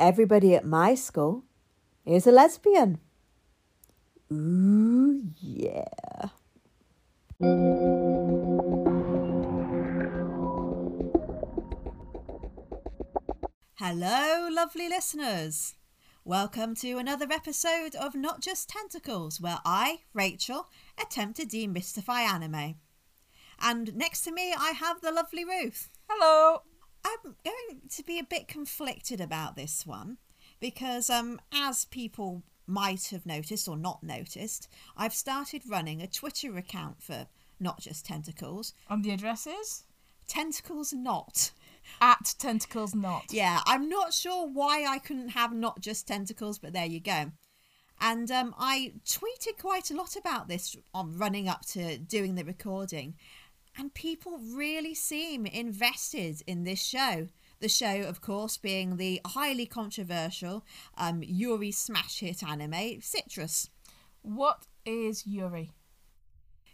everybody at my school is a lesbian. Ooh, yeah. Hello, lovely listeners. Welcome to another episode of Not Just Tentacles, where I, Rachael, attempt to demystify anime. And next to me, I have the lovely Ruth. Hello. I'm going to be a bit conflicted about this one because, um, as people might have noticed or not noticed, I've started running a Twitter account for Not Just Tentacles. And the address is Tentacles Not. at tentacles not. Yeah, I'm not sure why I couldn't have not just tentacles, but there you go. And um, I tweeted quite a lot about this on running up to doing the recording, and people really seem invested in this show. The show, of course, being the highly controversial um, Yuri smash hit anime Citrus. What is Yuri?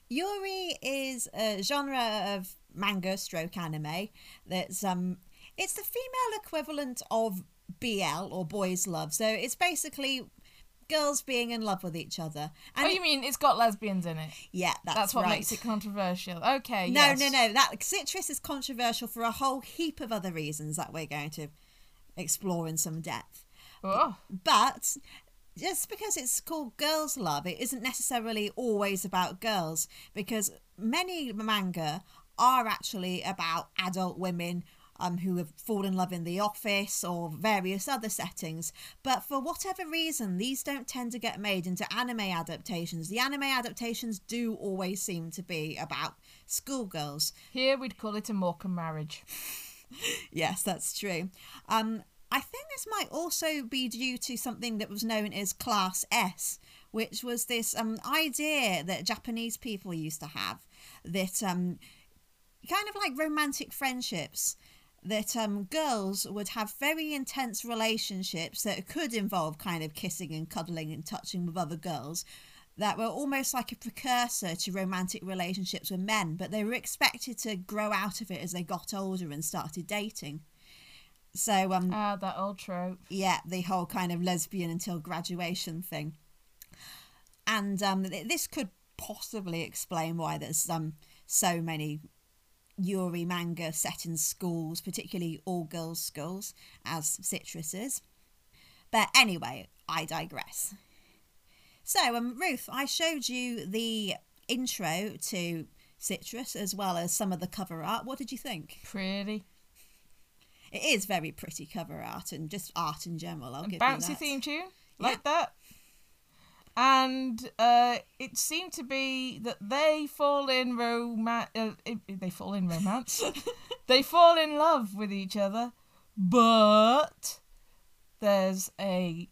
Yuri is a genre of manga stroke anime that's um it's the female equivalent of BL or boys love. So it's basically girls being in love with each other. oh, you mean it's got lesbians in it? Yeah, that's, That's what right. makes it controversial. Okay. No, yes. no, no. That citrus is controversial for a whole heap of other reasons that we're going to explore in some depth. Oh, But just because it's called girls' love, it isn't necessarily always about girls because many manga are actually about adult women um, who have fallen in love in the office or various other settings. But for whatever reason, these don't tend to get made into anime adaptations. The anime adaptations do always seem to be about schoolgirls. here we'd call it a Morecambe marriage. Yes, that's true. Um, I think this might also be due to something that was known as Class S, which was this um, idea that Japanese people used to have that um, kind of like romantic friendships. That um, girls would have very intense relationships that could involve kind of kissing and cuddling and touching with other girls, that were almost like a precursor to romantic relationships with men, but they were expected to grow out of it as they got older and started dating. So, um, Ah, that old trope. yeah, the whole kind of lesbian until graduation thing. And um, this could possibly explain why there's um, so many Yuri manga set in schools, particularly all girls' schools, as Citrus is. But anyway, I digress. So, um, Ruth, I showed you the intro to Citrus as well as some of the cover art. What did you think? Pretty. It is very pretty cover art and just art in general. I'll give you Bouncy that. theme tune. Like that. And uh, it seemed to be that they fall in romance. Uh, they fall in romance. they fall in love with each other, but there's a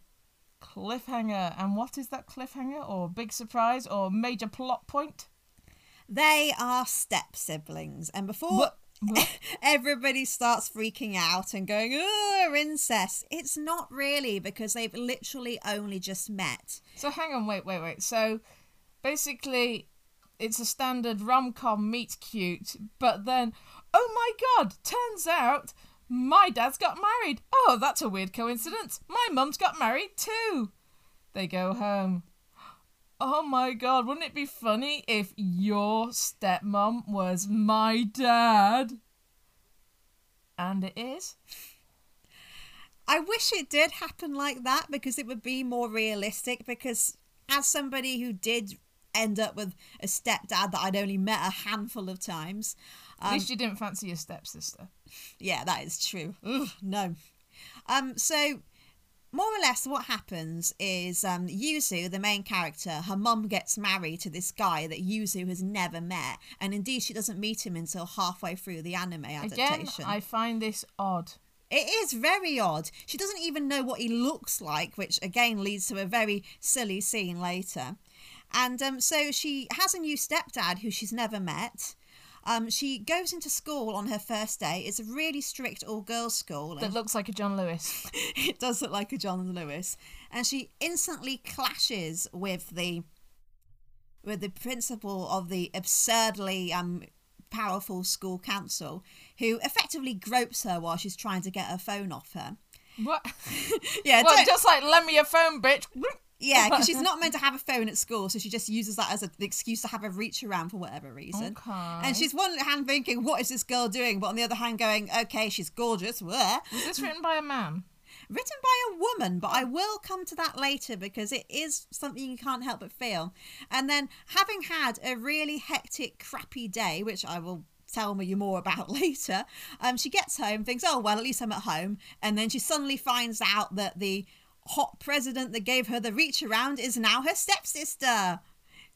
cliffhanger. And what is that cliffhanger, or big surprise, or major plot point? They are step siblings, and before what? everybody starts freaking out and going, "Oh, incest," it's not really because they've literally only just met. So hang on, wait, wait, wait. So basically, it's a standard rom com meet cute, but then, oh my god, turns out my dad's got married. Oh, that's a weird coincidence. My mum's got married too. They go home. Oh my god, wouldn't it be funny if your stepmom was my dad? And it is. I wish it did happen like that because it would be more realistic. Because as somebody who did end up with a stepdad that I'd only met a handful of times, At least you didn't fancy your stepsister. Yeah, that is true. Ugh, no. Um, so more or less what happens is um Yuzu, the main character, her mum gets married to this guy that Yuzu has never met, and indeed she doesn't meet him until halfway through the anime adaptation. Again. I find this odd. It is very odd. She doesn't even know what he looks like, which again leads to a very silly scene later. And um, so she has a new stepdad who she's never met. Um, she goes into school on her first day. It's a really strict all girls school. That looks like a John Lewis. it does look like a John Lewis. And she instantly clashes with the with the principal of the absurdly um powerful school council, who effectively gropes her while she's trying to get her phone off her. What? Yeah, well, just like lend me your phone, bitch. Yeah, because she's not meant to have a phone at school, so she just uses that as an excuse to have a reach around for whatever reason. Okay. And she's one hand thinking, "What is this girl doing?" But on the other hand, going, "Okay, she's gorgeous." Where? Was this written by a man? written by a woman, but I will come to that later because it is something you can't help but feel. And then, having had a really hectic, crappy day, which I will tell you more about later, um, she gets home, thinks, oh, well, at least I'm at home. And then she suddenly finds out that the hot president that gave her the reach around is now her stepsister.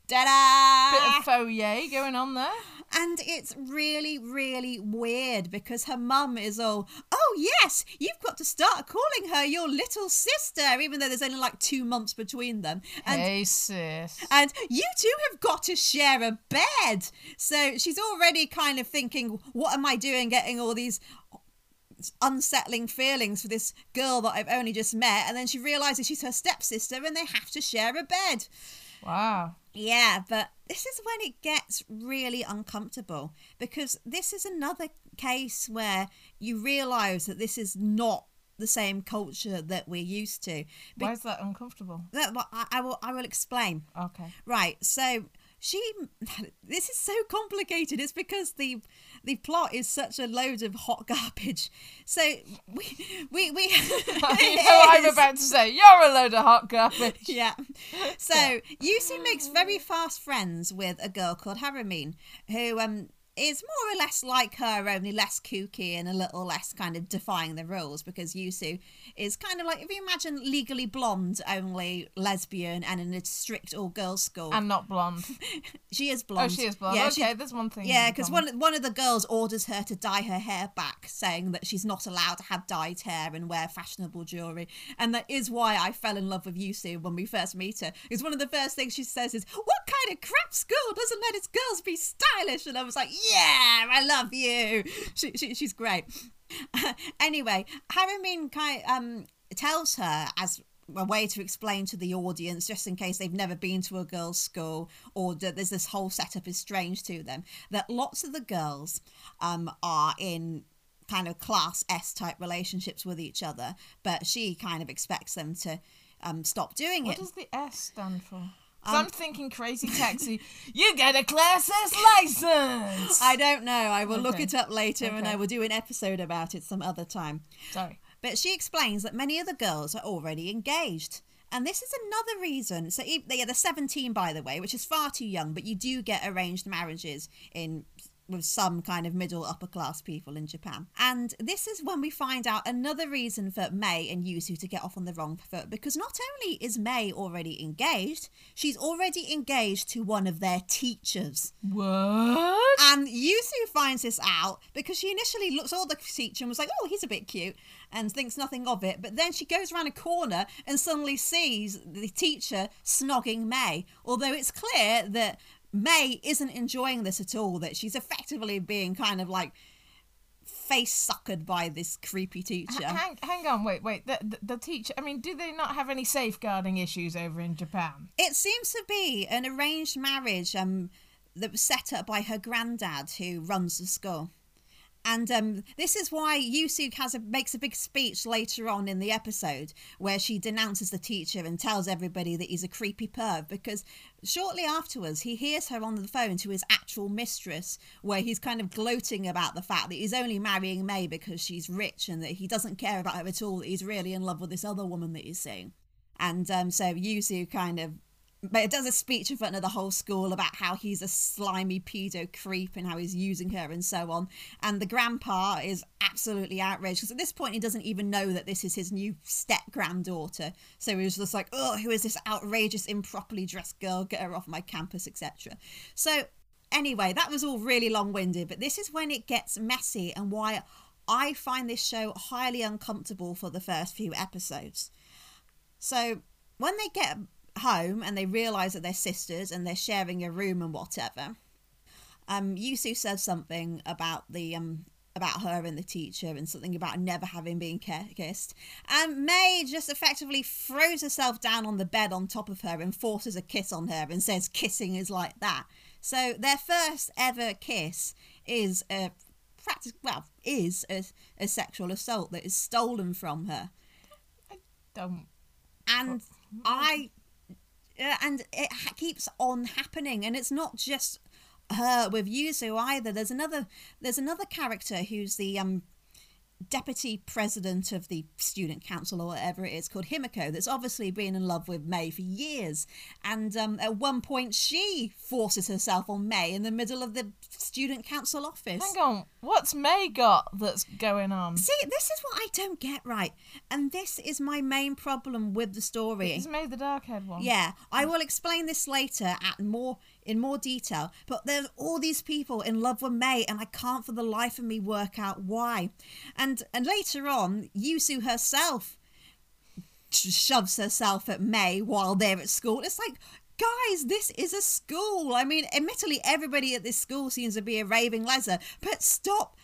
Ta-da! Bit of faux yay going on there. And it's really, really weird because her mum is all, oh, yes, you've got to start calling her your little sister, even though there's only like two months between them. And hey, sis. and you two have got to share a bed. So she's already kind of thinking, what am I doing getting all these unsettling feelings for this girl that I've only just met? And then she realizes she's her stepsister and they have to share a bed. Wow. Yeah, but this is when it gets really uncomfortable because this is another case where you realize that this is not the same culture that we're used to. Be- Why is that uncomfortable? that, well, I, I will I will explain. Okay. Right. So she this is so complicated. It's because the the plot is such a load of hot garbage. So we we we you know what I'm about to say. You're a load of hot garbage. yeah. So Yuzu makes very fast friends with a girl called Harumin, who um is more or less like her, only less kooky and a little less kind of defying the rules because Yuzu is kind of like if you imagine legally blonde, only lesbian and in a strict all girls school. And not blonde. she is blonde. Oh, blonde. she is blonde. Yeah, okay, she- there's one thing. yeah, because one one of the girls orders her to dye her hair back, saying that she's not allowed to have dyed hair and wear fashionable jewelry, and that is why I fell in love with Yuzu when we first meet her. Because one of the first things she says is, "What kind of crap school doesn't let its girls be stylish?" And I was like, "Yeah, I love you." She, she she's great. anyway, Harumin kind um tells her as a way to explain to the audience, just in case they've never been to a girls' school or that there's this whole setup is strange to them, that lots of the girls um, are in kind of class S type relationships with each other, but she kind of expects them to um, stop doing What it. What does the S stand for? Um, I'm thinking crazy taxi. you get a class S license. I don't know. I will look it up later and I will do an episode about it some other time. Sorry. But she explains that many of the girls are already engaged. And this is another reason. So e- they are 17, by the way, which is far too young, but you do get arranged marriages in with some kind of middle upper class people in Japan. And this is when we find out another reason for Mei and Yuzu to get off on the wrong foot because not only is Mei already engaged, she's already engaged to one of their teachers. What? And Yuzu finds this out because she initially looks at the teacher and was like, oh, he's a bit cute, and thinks nothing of it. But then she goes around a corner and suddenly sees the teacher snogging Mei. Although it's clear that Mei isn't enjoying this at all, that she's effectively being kind of like face suckered by this creepy teacher. Hang, hang on, wait, wait. The, the, the teacher, I mean, do they not have any safeguarding issues over in Japan? It seems to be an arranged marriage um, that was set up by her granddad who runs the school. And um, this is why Yuzu has a, makes a big speech later on in the episode where she denounces the teacher and tells everybody that he's a creepy perv because shortly afterwards he hears her on the phone to his actual mistress where he's kind of gloating about the fact that he's only marrying Mei because she's rich and that he doesn't care about her at all, that he's really in love with this other woman that he's seeing. And um, so Yuzu kind of but it does a speech in front of the whole school about how he's a slimy pedo creep and how he's using her and so on. And the grandpa is absolutely outraged because at this point he doesn't even know that this is his new step granddaughter. So he was just like, oh, who is this outrageous, improperly dressed girl? Get her off my campus, etc. So anyway, that was all really long winded, but this is when it gets messy and why I find this show highly uncomfortable for the first few episodes. So when they get home and they realize that they're sisters and they're sharing a room and whatever, um, Yuzu says something about the um about her and the teacher and something about never having been kissed. And Mei just effectively throws herself down on the bed on top of her and forces a kiss on her and says kissing is like that. So their first ever kiss is a practice well is a, a sexual assault that is stolen from her I Don't. and I and it ha- keeps on happening, and it's not just her with Yuzu either. There's another there's another character who's the um deputy president of the student council or whatever it is called Himeko that's obviously been in love with Mei for years and um, at one point she forces herself on Mei in the middle of the student council office Hang on. What's Mei got that's going on? see this is what I don't get right and this is my main problem with the story Is Mei the dark-haired one? yeah, I will explain this later at more in more detail. But there's all these people in love with Mei, and I can't for the life of me work out why. And and later on, Yuzu herself shoves herself at Mei while they're at school. It's like. Guys, this is a school. I mean, admittedly, everybody at this school seems to be a raving leather, but stop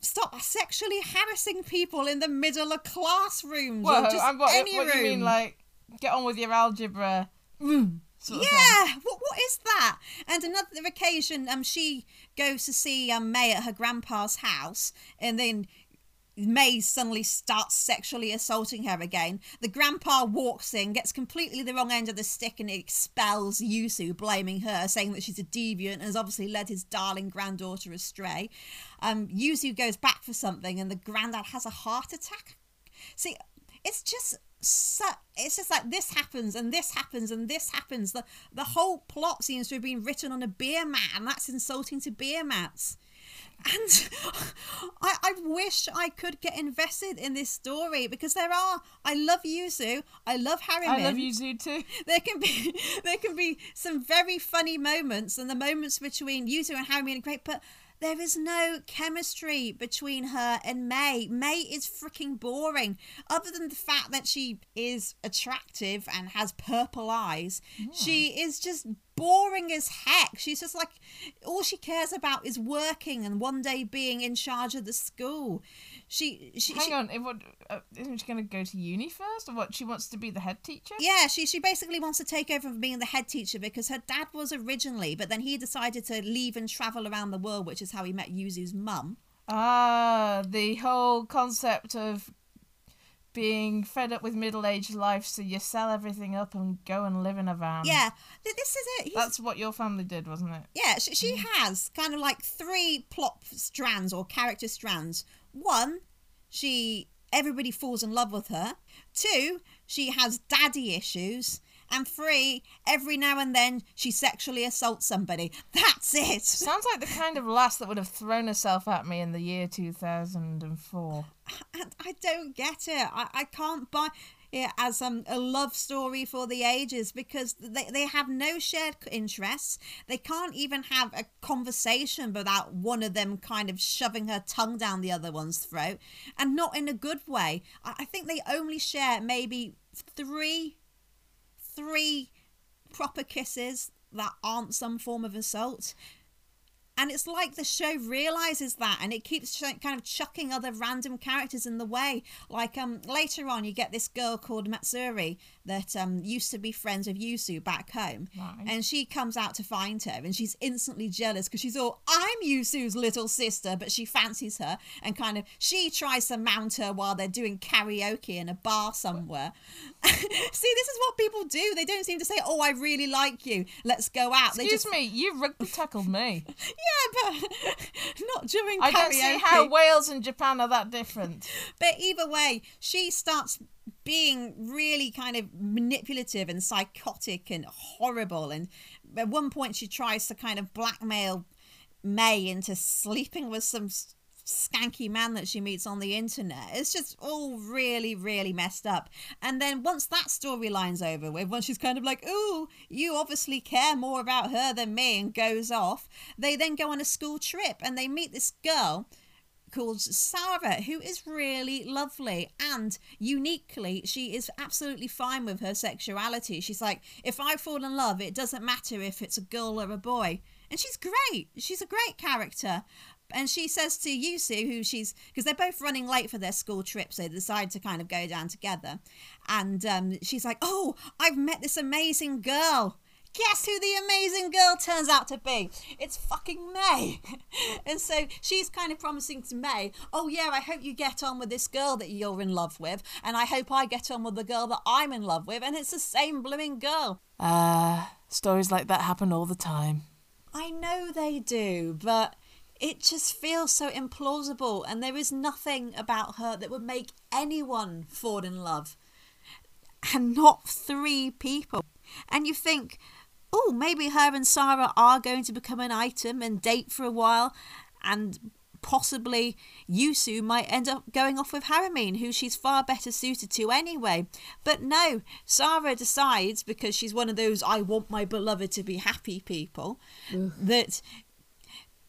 stop sexually harassing people in the middle of classrooms Whoa, or just I'm- what, any what room. do you mean, like, get on with your algebra room? Sort of thing? Yeah, what what is that? And another occasion, um, she goes to see um Mei at her grandpa's house, and then Mei suddenly starts sexually assaulting her again. The grandpa walks in, gets completely the wrong end of the stick, and expels Yuzu, blaming her, saying that she's a deviant and has obviously led his darling granddaughter astray. Um, Yuzu goes back for something, and the granddad has a heart attack. See, it's just so, it's just like this happens and this happens and this happens. The the whole plot seems to have been written on a beer mat, and that's insulting to beer mats. And I, I wish I could get invested in this story because there are. I love Yuzu. I love Harumin. I love you, Zoo, too. There can be there can be some very funny moments, and the moments between Yuzu and Harumin are great, but there is no chemistry between her and Mei. Mei is freaking boring. Other than the fact that she is attractive and has purple eyes, she hmm. is just boring as heck. She's just like all she cares about is working and one day being in charge of the school. She she, Hang she on, if what, uh, isn't she going to go to uni first, or what? She wants to be the head teacher. Yeah, she she basically wants to take over from being the head teacher because her dad was originally, but then he decided to leave and travel around the world, which is how he met Yuzu's mum. Ah, the whole concept of being fed up with middle-aged life, so you sell everything up and go and live in a van. Yeah, this is it. He's, that's what your family did, wasn't it? yeah, she, she mm. has kind of like three plot strands or character strands. One, she everybody falls in love with her. Two, she has daddy issues. And three, every now and then she sexually assaults somebody. That's it. Sounds like the kind of lass that would have thrown herself at me in the year 2004. and I don't get it. I, I can't buy it as um, a love story for the ages because they, they have no shared interests. They can't even have a conversation without one of them kind of shoving her tongue down the other one's throat and not in a good way. I, I think they only share maybe three three proper kisses that aren't some form of assault and it's like the show realizes that and it keeps sh- kind of chucking other random characters in the way. Like um later on you get this girl called matsuri that um used to be friends with yuzu back home. Right. and she comes out to find her and she's instantly jealous because she's all i'm yuzu's little sister but she fancies her and kind of she tries to mount her while they're doing karaoke in a bar somewhere. See this is what people do. They don't seem to say oh i really like you. Let's go out. They Excuse just me, you rugby tackled me. yeah, but not during I karaoke. don't see how Wales and Japan are that different. But either way, she starts being really kind of manipulative and psychotic and horrible. And at one point, she tries to kind of blackmail Mei into sleeping with some skanky man that she meets on the internet. It's just all really, really messed up. And then once that storyline's over with, once she's kind of like, ooh, you obviously care more about her than me, and goes off, they then go on a school trip and they meet this girl called Sarah, who is really lovely and uniquely, she is absolutely fine with her sexuality. She's like, if I fall in love, it doesn't matter if it's a girl or a boy. And she's great. She's a great character. And she says to Yuzu, who she's because they're both running late for their school trip, so they decide to kind of go down together. And um, she's like, "Oh, I've met this amazing girl. guess who the amazing girl turns out to be? It's fucking Mei. and so she's kind of promising to Mei, oh yeah, I hope you get on with this girl that you're in love with, and I hope I get on with the girl that I'm in love with, and it's the same blooming girl. Ah, stories like that happen all the time. I know they do, but it just feels so implausible, and there is nothing about her that would make anyone fall in love. And not three people. And you think, oh, maybe her and Sarah are going to become an item and date for a while, and possibly Yuzu might end up going off with Harumin, who she's far better suited to anyway. But no, Sarah decides, because she's one of those I want my beloved to be happy people, that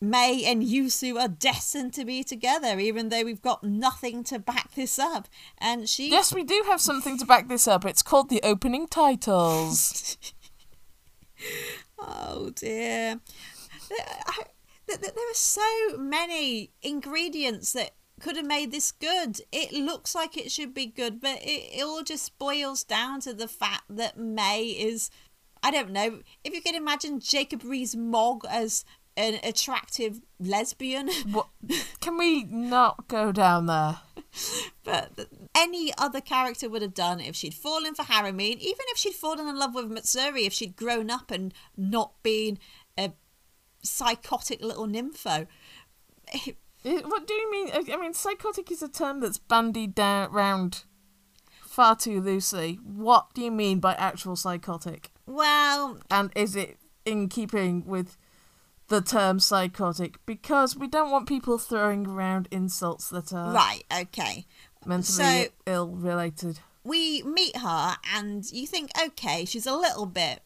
Mei and Yuzu are destined to be together, even though we've got nothing to back this up. And she. Yes, we do have something to back this up. It's called the opening titles. Oh dear. There, are so many ingredients that could have made this good. It looks like it should be good, but it, it all just boils down to the fact that Mei is. I don't know. If you can imagine Jacob Rees-Mogg as an attractive lesbian. what? Can we not go down there? but any other character would have done if she'd fallen for Harumin, even if she'd fallen in love with Matsuri, if she'd grown up and not been a psychotic little nympho. What do you mean? I mean, psychotic is a term that's bandied down around far too loosely. What do you mean by actual psychotic? Well, and is it in keeping with the term psychotic? Because we don't want people throwing around insults that are right. Okay, mentally so, ill related. We meet her, and you think, okay, she's a little bit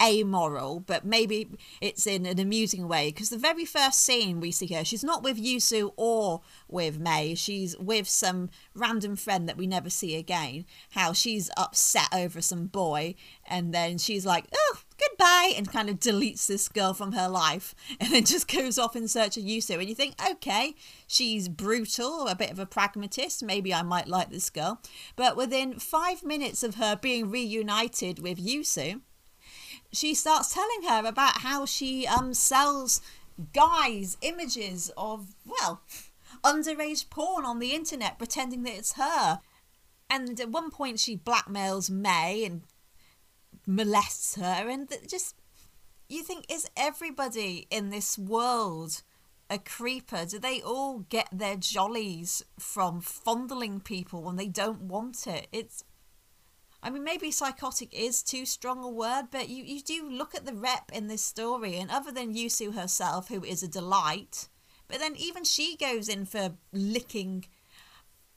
amoral, but maybe it's in an amusing way because the very first scene we see her, she's not with Yuzu or with Mei. She's with some random friend that we never see again. How she's upset over some boy, and then she's like, "Oh, goodbye," and kind of deletes this girl from her life, and then just goes off in search of Yuzu. And you think, okay, she's brutal, a bit of a pragmatist. Maybe I might like this girl. But within five minutes of her being reunited with Yuzu she starts telling her about how she um sells guys images of well underage porn on the internet pretending that it's her and at one point she blackmails mei and molests her and just you think is everybody in this world a creeper? Do they all get their jollies from fondling people when they don't want it? It's I mean, maybe psychotic is too strong a word, but you, you do look at the rep in this story, and other than Yuzu herself, who is a delight, but then even she goes in for licking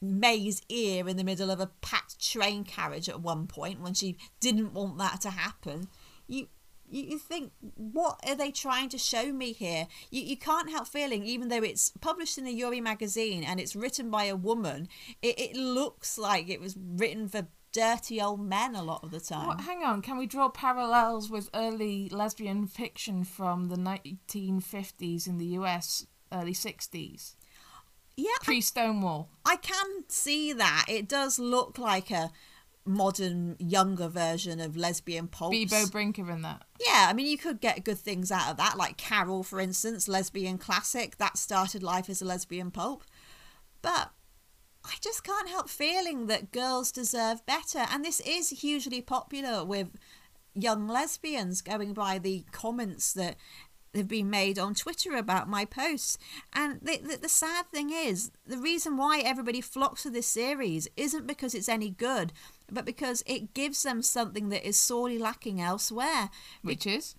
Mei's ear in the middle of a packed train carriage at one point when she didn't want that to happen. You you think what are they trying to show me here you, you can't help feeling even though it's published in a yuri magazine and it's written by a woman it, it looks like it was written for dirty old men a lot of the time. Hang on, can we draw parallels with early lesbian fiction from the 1950s in the US, early 60s? Yeah. Pre Stonewall. I can see that. It does look like a modern, younger version of lesbian pulp. Beebo Brinker in that. Yeah, I mean, you could get good things out of that, like Carol, for instance, lesbian classic. That started life as a lesbian pulp. But I just can't help feeling that girls deserve better. And this is hugely popular with young lesbians going by the comments that have been made on Twitter about my posts. And the, the, the, sad thing is, the reason why everybody flocks to this series isn't because it's any good, but because it gives them something that is sorely lacking elsewhere. Which is?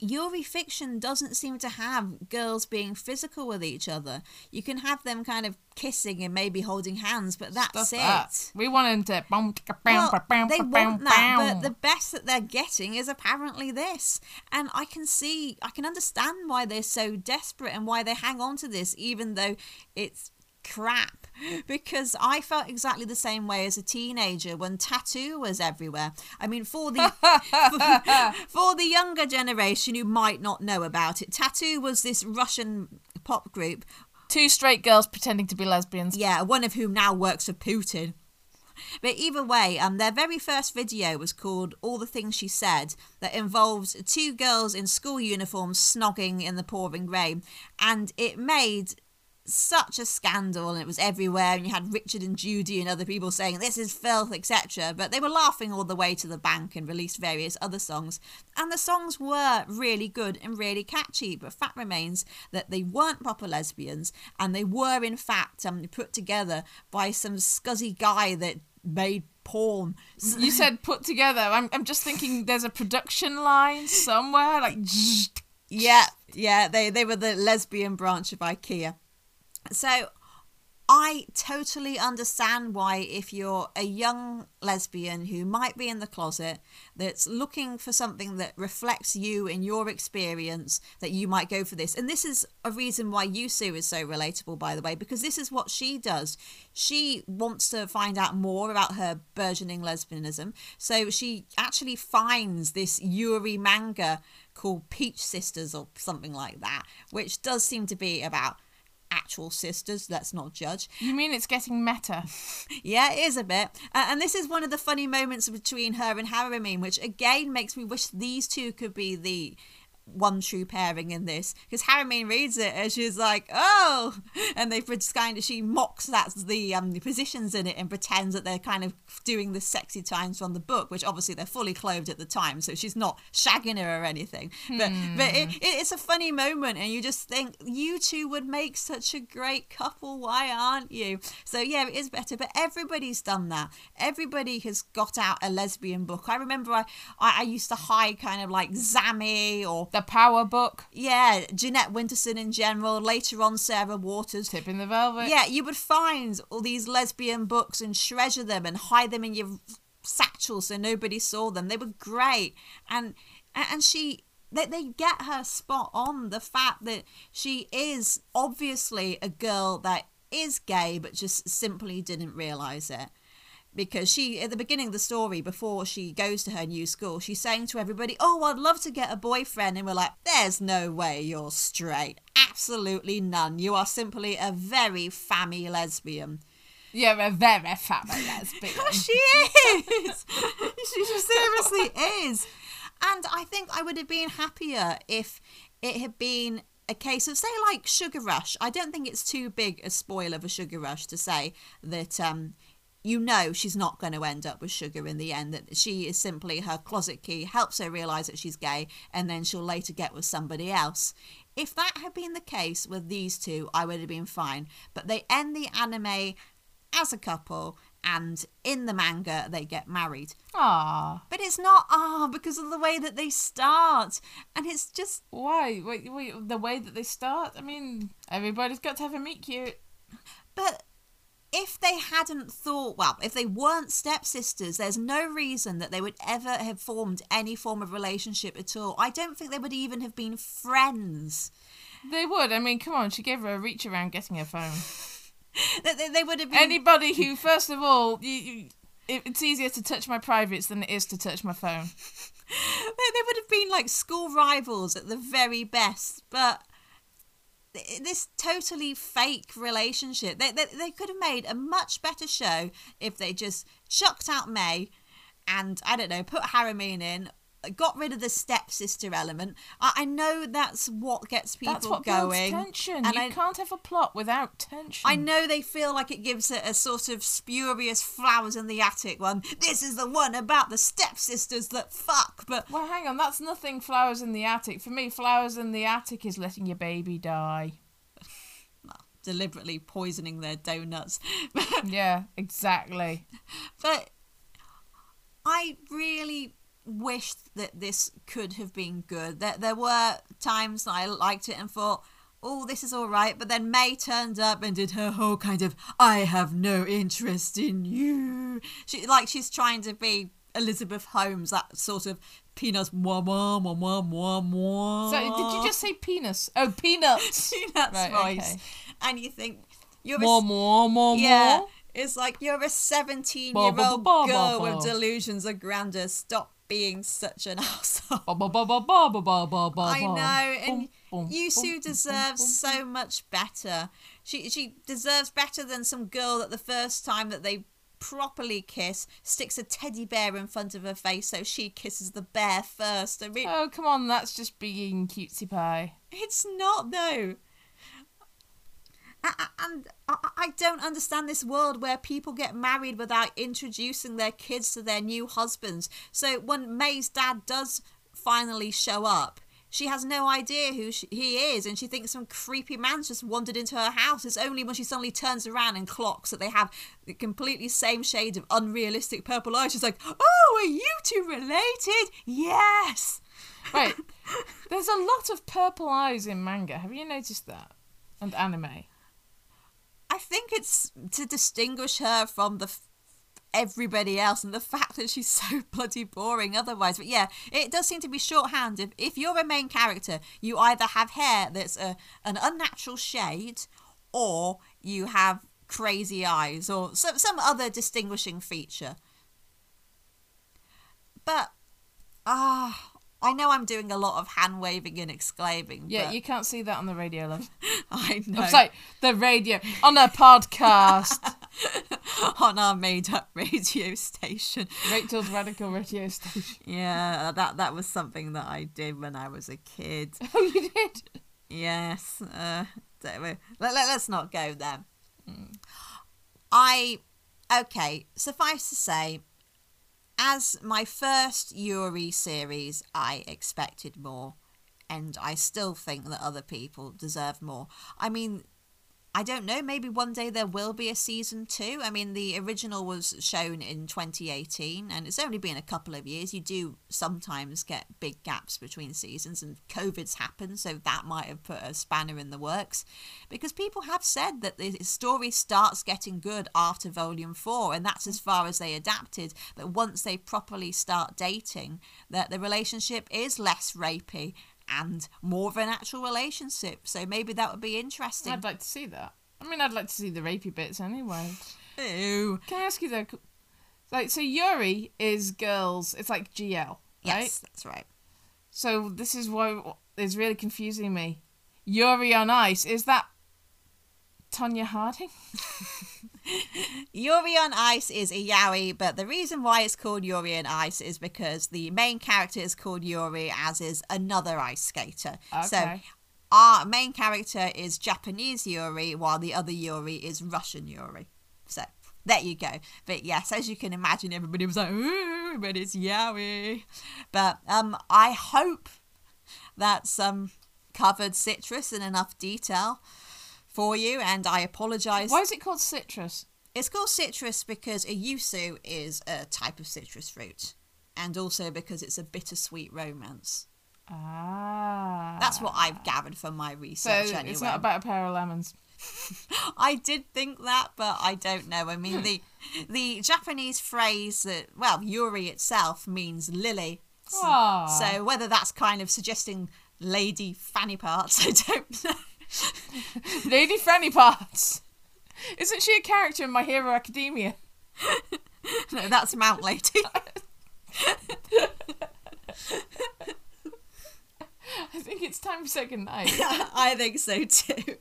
Yuri fiction doesn't seem to have girls being physical with each other. You can have them kind of kissing and maybe holding hands, but that's it. That. We want them to. Well, they want that, but the best that they're getting is apparently this. And I can see, I can understand why they're so desperate and why they hang on to this, even though it's crap because I felt exactly the same way as a teenager when t.A.T.u. was everywhere. I mean, for the for, for, the younger generation who might not know about it, t.A.T.u. was this Russian pop group. Two straight girls pretending to be lesbians. Yeah, one of whom now works for Putin. But either way, um, their very first video was called All the Things She Said, that involved two girls in school uniforms snogging in the pouring rain. And it made such a scandal and it was everywhere and you had richard and judy and other people saying this is filth etc but they were laughing all the way to the bank and released various other songs and the songs were really good and really catchy but fact remains that they weren't proper lesbians and they were in fact um, put together by some scuzzy guy that made porn You said put together. I'm, I'm just thinking there's a production line somewhere. Like, Yeah, yeah, they they were the lesbian branch of IKEA. So I totally understand why if you're a young lesbian who might be in the closet that's looking for something that reflects you and your experience that you might go for this. And this is a reason why Yuzu is so relatable by the way because this is what she does. She wants to find out more about her burgeoning lesbianism. So she actually finds this Yuri manga called Peach Sisters or something like that, which does seem to be about actual sisters. Let's not judge. you mean it's getting meta? Yeah, it is a bit. Uh, and this is one of the funny moments between her and Harumin, which again makes me wish these two could be the one true pairing in this because Harumin reads it and she's like, "Oh," and they just kind of she mocks that the um the positions in it and pretends that they're kind of doing the sexy times from the book, which obviously they're fully clothed at the time, so she's not shagging her or anything. But but it, it, it's a funny moment, and you just think you two would make such a great couple. Why aren't you? So yeah, it is better. But everybody's done that. Everybody has got out a lesbian book. I remember I I, I used to hide kind of like Zami or The Power Book, yeah, Jeanette Winterson in general, later on Sarah Waters. Tipping the Velvet. Yeah, you would find all these lesbian books and treasure them and hide them in your satchel so nobody saw them. They were great. And and she they, they get her spot on the fact that she is obviously a girl that is gay but just simply didn't realize it because she at the beginning of the story before she goes to her new school she's saying to everybody oh i'd love to get a boyfriend and we're like there's no way you're straight. Absolutely none. You are simply a very fammy lesbian. You're a very fat lesbian. she is. She seriously is. And i think i would have been happier if it had been a case of say like sugar rush. I don't think it's too big a spoiler a sugar rush to say that um you know she's not going to end up with sugar in the end that she is simply her closet key helps her realize that she's gay and then she'll later get with somebody else if that had been the case with these two i would have been fine but they end the anime as a couple and in the manga they get married Ah, but it's not ah because of the way that they start and it's just Why? Wait, wait. The way that they start. I mean, everybody's got to have a meet cute. But if they hadn't thought, well, if they weren't stepsisters, there's no reason that they would ever have formed any form of relationship at all. I don't think they would even have been friends. They would. I mean, come on. She gave her a reach around getting her phone. They, they, would have been. Anybody who, first of all, you, you, it, it's easier to touch my privates than it is to touch my phone. they, they would have been like school rivals at the very best, but this totally fake relationship. They, they, they could have made a much better show if they just chucked out Mei and, I don't know, put Harumin in, got rid of the stepsister element. I, I know that's what gets people That's what going. builds tension. and you I- can't have a plot without tension. I know they feel like it gives it a sort of spurious flowers in the attic one. This is the one about the stepsisters that fuck, but Well, hang on. That's nothing. Flowers in the attic. For me, flowers in the attic is letting your baby die. deliberately poisoning their donuts. Yeah, exactly. but I really wished that this could have been good. That there were times that I liked it and thought, "Oh, this is all right," but then Mei turned up and did her whole kind of "I have no interest in you." She like she's trying to be Elizabeth Holmes, that sort of peanuts mwah mwah mwah mwah mwah mwah. So, did you just say penis? Oh, peanuts. peanuts Right, voice? okay. And you think you're More, a, more, more, yeah. It's like you're a 17 Ba, year old girl with delusions of grandeur. Stop being such an asshole. I know, and Yuzu deserves so much better. She she deserves better than some girl that the first time that they properly kiss sticks a teddy bear in front of her face so she kisses the bear first. I mean, oh come on, that's just being cutesy pie. It's not though. And I don't understand this world where people get married without introducing their kids to their new husbands. So when Mei's dad does finally show up, she has no idea who she, he is, and she thinks some creepy man's just wandered into her house. It's only when she suddenly turns around and clocks that they have the completely same shade of unrealistic purple eyes. She's like, "Oh, are you two related? Yes." Wait, there's a lot of purple eyes in manga. Have you noticed that? And anime. I think it's to distinguish her from the f- everybody else and the fact that she's so bloody boring otherwise. But yeah, it does seem to be shorthand. If, if you're a main character, you either have hair that's a, an unnatural shade or you have crazy eyes or some, some other distinguishing feature. But, ah. I know I'm doing a lot of hand waving and exclaiming. Yeah, but you can't see that on the radio, love. I know. I'm sorry, the radio on a podcast. on our made up radio station. Rachael's Radical Radio Station. Yeah, that that was something that I did when I was a kid. Oh, you did? Yes. Uh, let, let, us not go there. I, okay, suffice to say, as my first Yuri series, I expected more, and I still think that other people deserve more. I mean, I don't know, maybe one day there will be a season two. I mean, the original was shown in 2018, and it's only been a couple of years. You do sometimes get big gaps between seasons, and COVID's happened, so that might have put a spanner in the works. Because people have said that the story starts getting good after volume four, and that's as far as they adapted. That once they properly start dating, that the relationship is less rapey and more of an actual relationship. So maybe that would be interesting. I'd like to see that. I mean, I'd like to see the rapey bits anyway. Ew. Can I ask you though? Like, so Yuri is girls. It's like GL, right? Yes, that's right. So this is what is really confusing me. Yuri on Ice is that Tonya Harding? Yuri on Ice is a yaoi, but the reason why it's called Yuri on Ice is because the main character is called Yuri, as is another ice skater. So our main character is Japanese Yuri, while the other Yuri is Russian Yuri. So there you go. But yes, as you can imagine, everybody was like, "Ooh, but it's yaoi." But um, I hope that's um covered citrus in enough detail for you, and I apologise. Why is it called citrus? It's called citrus because a yuzu is a type of citrus fruit, and also because it's a bittersweet romance. Ah. That's what I've gathered from my So research. anyway. it's not about a pair of lemons. I did think that, but I don't know. I mean, the the Japanese phrase that well, Yuri itself means lily. So, Ah. so whether that's kind of suggesting lady fanny parts, I don't know. Lady Franny Parts. Isn't she a character in My Hero Academia? no, that's Mount Lady. I think it's time for second night. I think so too.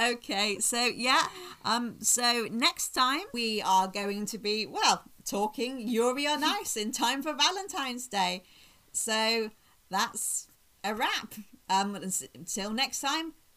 Okay, so yeah, um, so next time we are going to be well talking Yuri on Ice in time for Valentine's Day. So that's a wrap. Um, until next time,